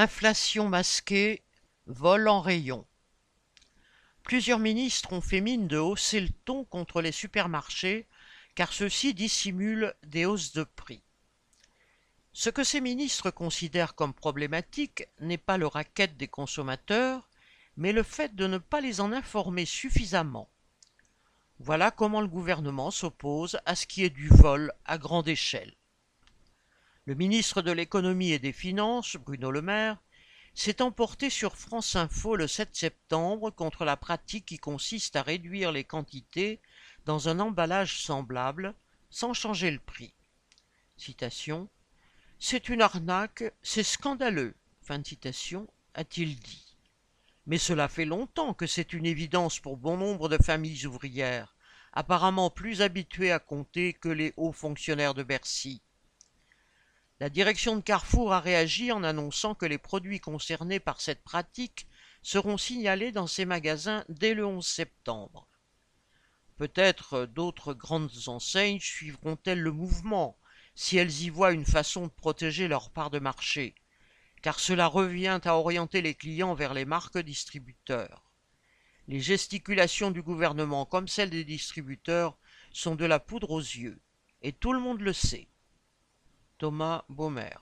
Inflation masquée, vol en rayon. Plusieurs ministres ont fait mine de hausser le ton contre les supermarchés car ceux-ci dissimulent des hausses de prix. Ce que ces ministres considèrent comme problématique n'est pas le racket des consommateurs, mais le fait de ne pas les en informer suffisamment. Voilà comment le gouvernement s'oppose à ce qui est du vol à grande échelle. Le ministre de l'économie et des finances, Bruno Le Maire, s'est emporté sur France Info le 7 septembre contre la pratique qui consiste à réduire les quantités dans un emballage semblable sans changer le prix. C'est une arnaque, c'est scandaleux. A-t-il dit. Mais cela fait longtemps que c'est une évidence pour bon nombre de familles ouvrières, apparemment plus habituées à compter que les hauts fonctionnaires de Bercy. La direction de Carrefour a réagi en annonçant que les produits concernés par cette pratique seront signalés dans ses magasins dès le 11 septembre. Peut-être d'autres grandes enseignes suivront-elles le mouvement si elles y voient une façon de protéger leur part de marché, car cela revient à orienter les clients vers les marques distributeurs. Les gesticulations du gouvernement comme celles des distributeurs sont de la poudre aux yeux, et tout le monde le sait. Thomas Baumer